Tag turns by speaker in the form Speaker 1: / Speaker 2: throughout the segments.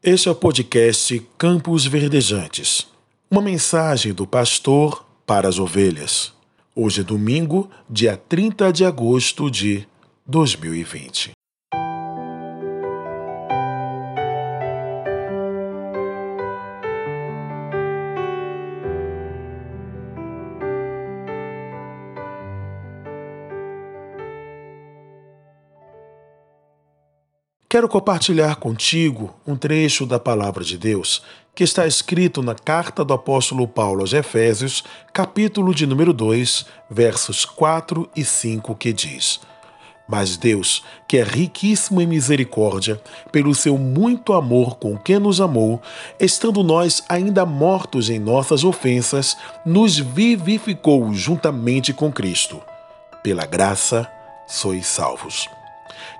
Speaker 1: Este é o podcast Campos Verdejantes. Uma mensagem do pastor para as ovelhas. Hoje é domingo, dia 30 de agosto de 2020. Quero compartilhar contigo um trecho da palavra de Deus que está escrito na carta do apóstolo Paulo aos Efésios, capítulo de número 2, versos 4 e 5, que diz: Mas Deus, que é riquíssimo em misericórdia, pelo seu muito amor com que nos amou, estando nós ainda mortos em nossas ofensas, nos vivificou juntamente com Cristo. Pela graça sois salvos.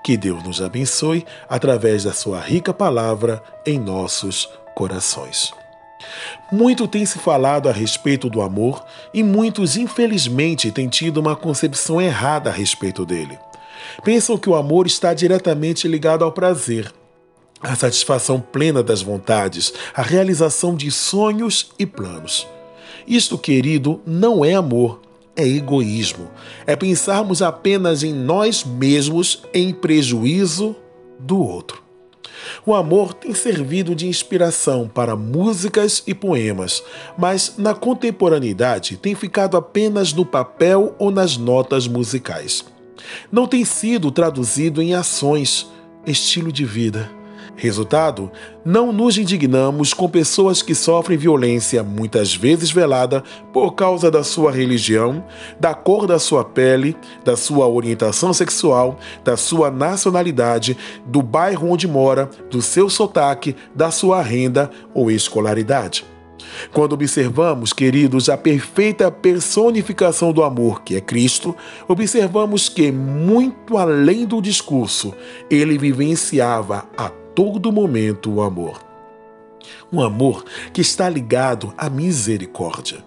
Speaker 1: Que Deus nos abençoe através da sua rica palavra em nossos corações. Muito tem se falado a respeito do amor e muitos, infelizmente, têm tido uma concepção errada a respeito dele. Pensam que o amor está diretamente ligado ao prazer, à satisfação plena das vontades, à realização de sonhos e planos. Isto, querido, não é amor, é egoísmo. É pensarmos apenas em nós mesmos em prejuízo do outro. O amor tem servido de inspiração para músicas e poemas, mas na contemporaneidade tem ficado apenas no papel ou nas notas musicais. Não tem sido traduzido em ações, estilo de vida. Resultado: não nos indignamos com pessoas que sofrem violência, muitas vezes velada, por causa da sua religião, da cor da sua pele, da sua orientação sexual, da sua nacionalidade, do bairro onde mora, do seu sotaque, da sua renda ou escolaridade. Quando observamos, queridos, a perfeita personificação do amor, que é Cristo, observamos que, muito além do discurso, ele vivenciava a todo momento o amor. Um amor que está ligado à misericórdia.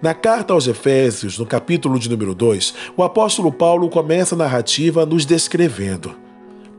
Speaker 1: Na carta aos Efésios, no capítulo de número 2, o apóstolo Paulo começa a narrativa nos descrevendo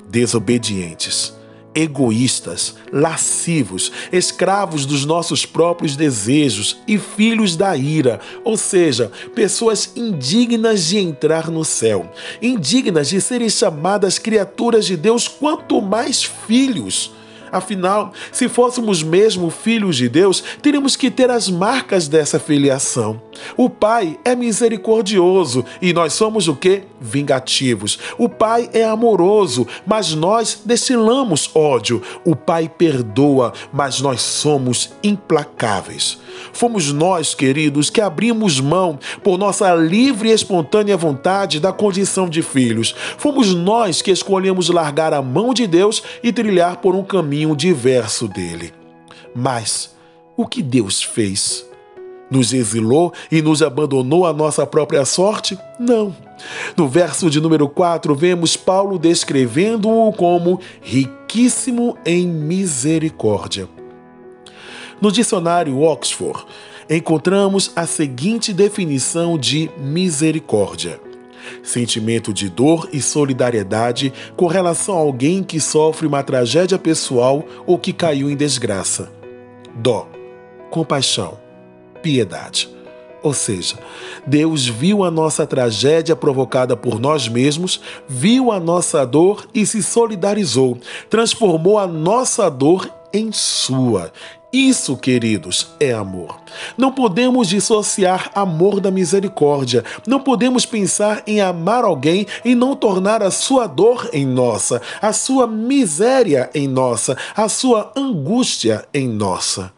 Speaker 1: desobedientes egoístas, lascivos, escravos dos nossos próprios desejos e filhos da ira, ou seja, pessoas indignas de entrar no céu, indignas de serem chamadas criaturas de Deus, quanto mais filhos. Afinal, se fôssemos mesmo filhos de Deus, teríamos que ter as marcas dessa filiação. O Pai é misericordioso e nós somos o que? Vingativos. O Pai é amoroso, mas nós destilamos ódio. O Pai perdoa, mas nós somos implacáveis. Fomos nós, queridos, que abrimos mão por nossa livre e espontânea vontade da condição de filhos. Fomos nós que escolhemos largar a mão de Deus e trilhar por um caminho diverso dele. Mas o que Deus fez? Nos exilou e nos abandonou à nossa própria sorte? Não. No verso de número 4, vemos Paulo descrevendo-o como riquíssimo em misericórdia. No dicionário Oxford, encontramos a seguinte definição de misericórdia: sentimento de dor e solidariedade com relação a alguém que sofre uma tragédia pessoal ou que caiu em desgraça. Dó, compaixão, piedade. Ou seja, Deus viu a nossa tragédia provocada por nós mesmos, viu a nossa dor e se solidarizou, transformou a nossa dor em sua isso, queridos, é amor. Não podemos dissociar amor da misericórdia. Não podemos pensar em amar alguém e não tornar a sua dor em nossa, a sua miséria em nossa, a sua angústia em nossa.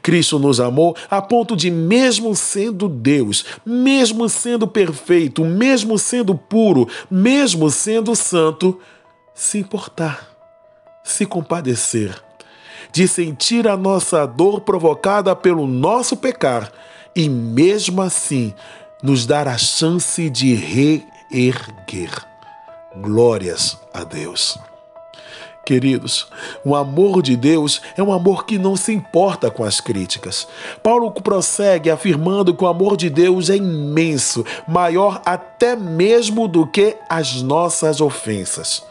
Speaker 1: Cristo nos amou a ponto de, mesmo sendo Deus, mesmo sendo perfeito, mesmo sendo puro, mesmo sendo santo, se importar, se compadecer de sentir a nossa dor provocada pelo nosso pecar e, mesmo assim, nos dar a chance de reerguer. Glórias a Deus. Queridos, o amor de Deus é um amor que não se importa com as críticas. Paulo prossegue afirmando que o amor de Deus é imenso, maior até mesmo do que as nossas ofensas.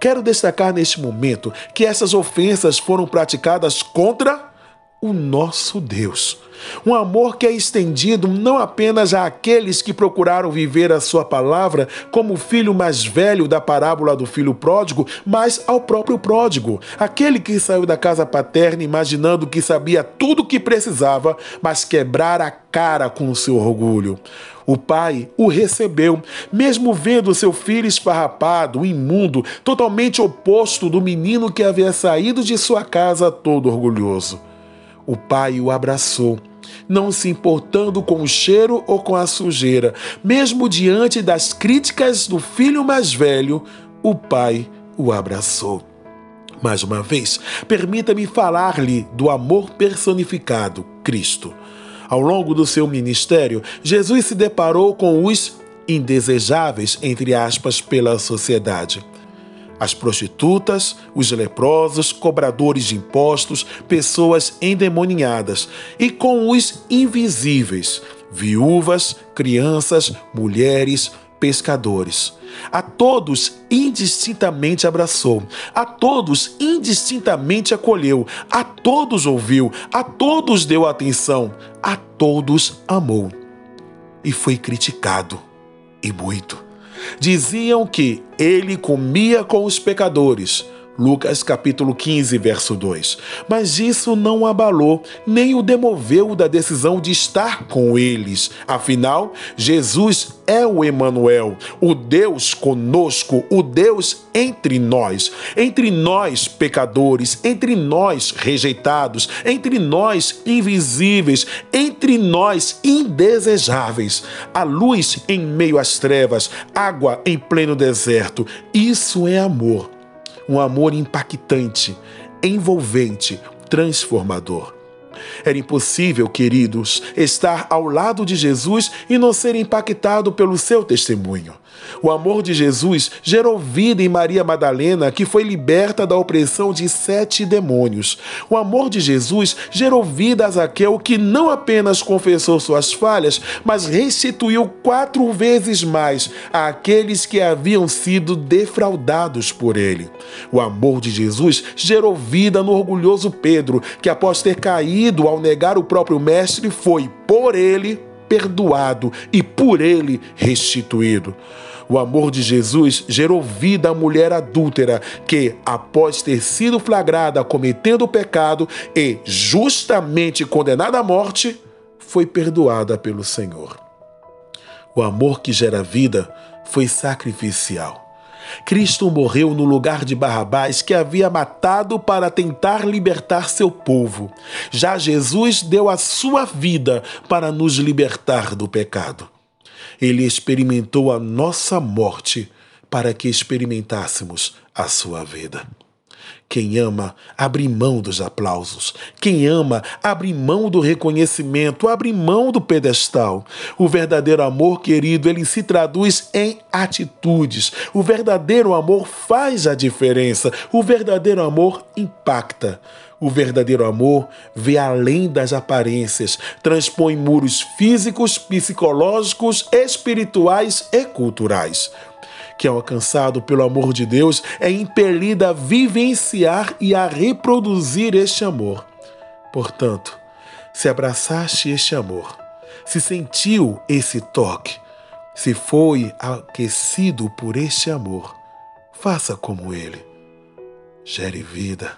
Speaker 1: Quero destacar neste momento que essas ofensas foram praticadas contra o nosso Deus. Um amor que é estendido não apenas àqueles que procuraram viver a sua palavra como o filho mais velho da parábola do filho pródigo, mas ao próprio pródigo, aquele que saiu da casa paterna imaginando que sabia tudo o que precisava, mas quebrar a cara com o seu orgulho. O pai o recebeu, mesmo vendo seu filho esfarrapado, imundo, totalmente oposto do menino que havia saído de sua casa todo orgulhoso. O pai o abraçou, não se importando com o cheiro ou com a sujeira. Mesmo diante das críticas do filho mais velho, o pai o abraçou. Mais uma vez, permita-me falar-lhe do amor personificado, Cristo. Ao longo do seu ministério, Jesus se deparou com os indesejáveis, entre aspas, pela sociedade as prostitutas, os leprosos, cobradores de impostos, pessoas endemoniadas, e com os invisíveis, viúvas, crianças, mulheres, pescadores. A todos indistintamente abraçou, a todos indistintamente acolheu, a todos ouviu, a todos deu atenção, a todos amou. E foi criticado, e muito. Diziam que ele comia com os pecadores Lucas capítulo 15, verso 2. Mas isso não abalou nem o demoveu da decisão de estar com eles. Afinal, Jesus é o Emanuel, o Deus conosco, o Deus entre nós, entre nós pecadores, entre nós rejeitados, entre nós invisíveis, entre nós indesejáveis. A luz em meio às trevas, água em pleno deserto. Isso é amor um amor impactante, envolvente, transformador. Era impossível, queridos, estar ao lado de Jesus e não ser impactado pelo seu testemunho. O amor de Jesus gerou vida em Maria Madalena, que foi liberta da opressão de sete demônios. O amor de Jesus gerou vida a Zaqueu, que não apenas confessou suas falhas, mas restituiu quatro vezes mais àqueles que haviam sido defraudados por ele. O amor de Jesus gerou vida no orgulhoso Pedro, que após ter caído ao negar o próprio Mestre, foi por ele perdoado e por ele restituído. O amor de Jesus gerou vida à mulher adúltera que, após ter sido flagrada cometendo o pecado e justamente condenada à morte, foi perdoada pelo Senhor. O amor que gera vida foi sacrificial. Cristo morreu no lugar de Barrabás, que havia matado para tentar libertar seu povo. Já Jesus deu a sua vida para nos libertar do pecado. Ele experimentou a nossa morte para que experimentássemos a sua vida. Quem ama, abre mão dos aplausos. Quem ama, abre mão do reconhecimento, abre mão do pedestal. O verdadeiro amor, querido, ele se traduz em atitudes. O verdadeiro amor faz a diferença. O verdadeiro amor impacta. O verdadeiro amor vê além das aparências, transpõe muros físicos, psicológicos, espirituais e culturais que é alcançado pelo amor de Deus, é impelida a vivenciar e a reproduzir este amor. Portanto, se abraçaste este amor, se sentiu esse toque, se foi aquecido por este amor, faça como ele. Gere vida.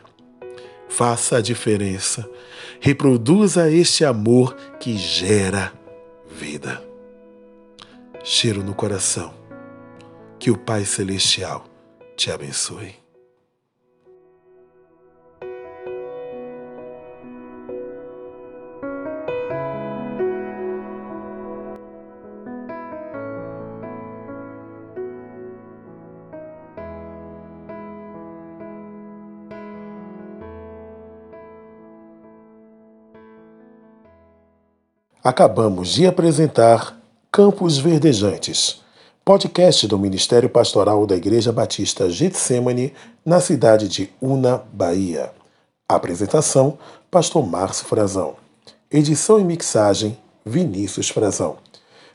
Speaker 1: Faça a diferença. Reproduza este amor que gera vida. Cheiro no coração que o Pai Celestial te abençoe. Acabamos de apresentar Campos Verdejantes podcast do Ministério Pastoral da Igreja Batista Getsemane, na cidade de Una, Bahia. Apresentação: Pastor Márcio Frazão. Edição e mixagem: Vinícius Frazão.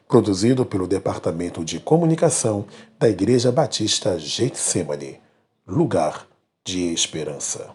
Speaker 1: Produzido pelo Departamento de Comunicação da Igreja Batista Getsemane. lugar de esperança.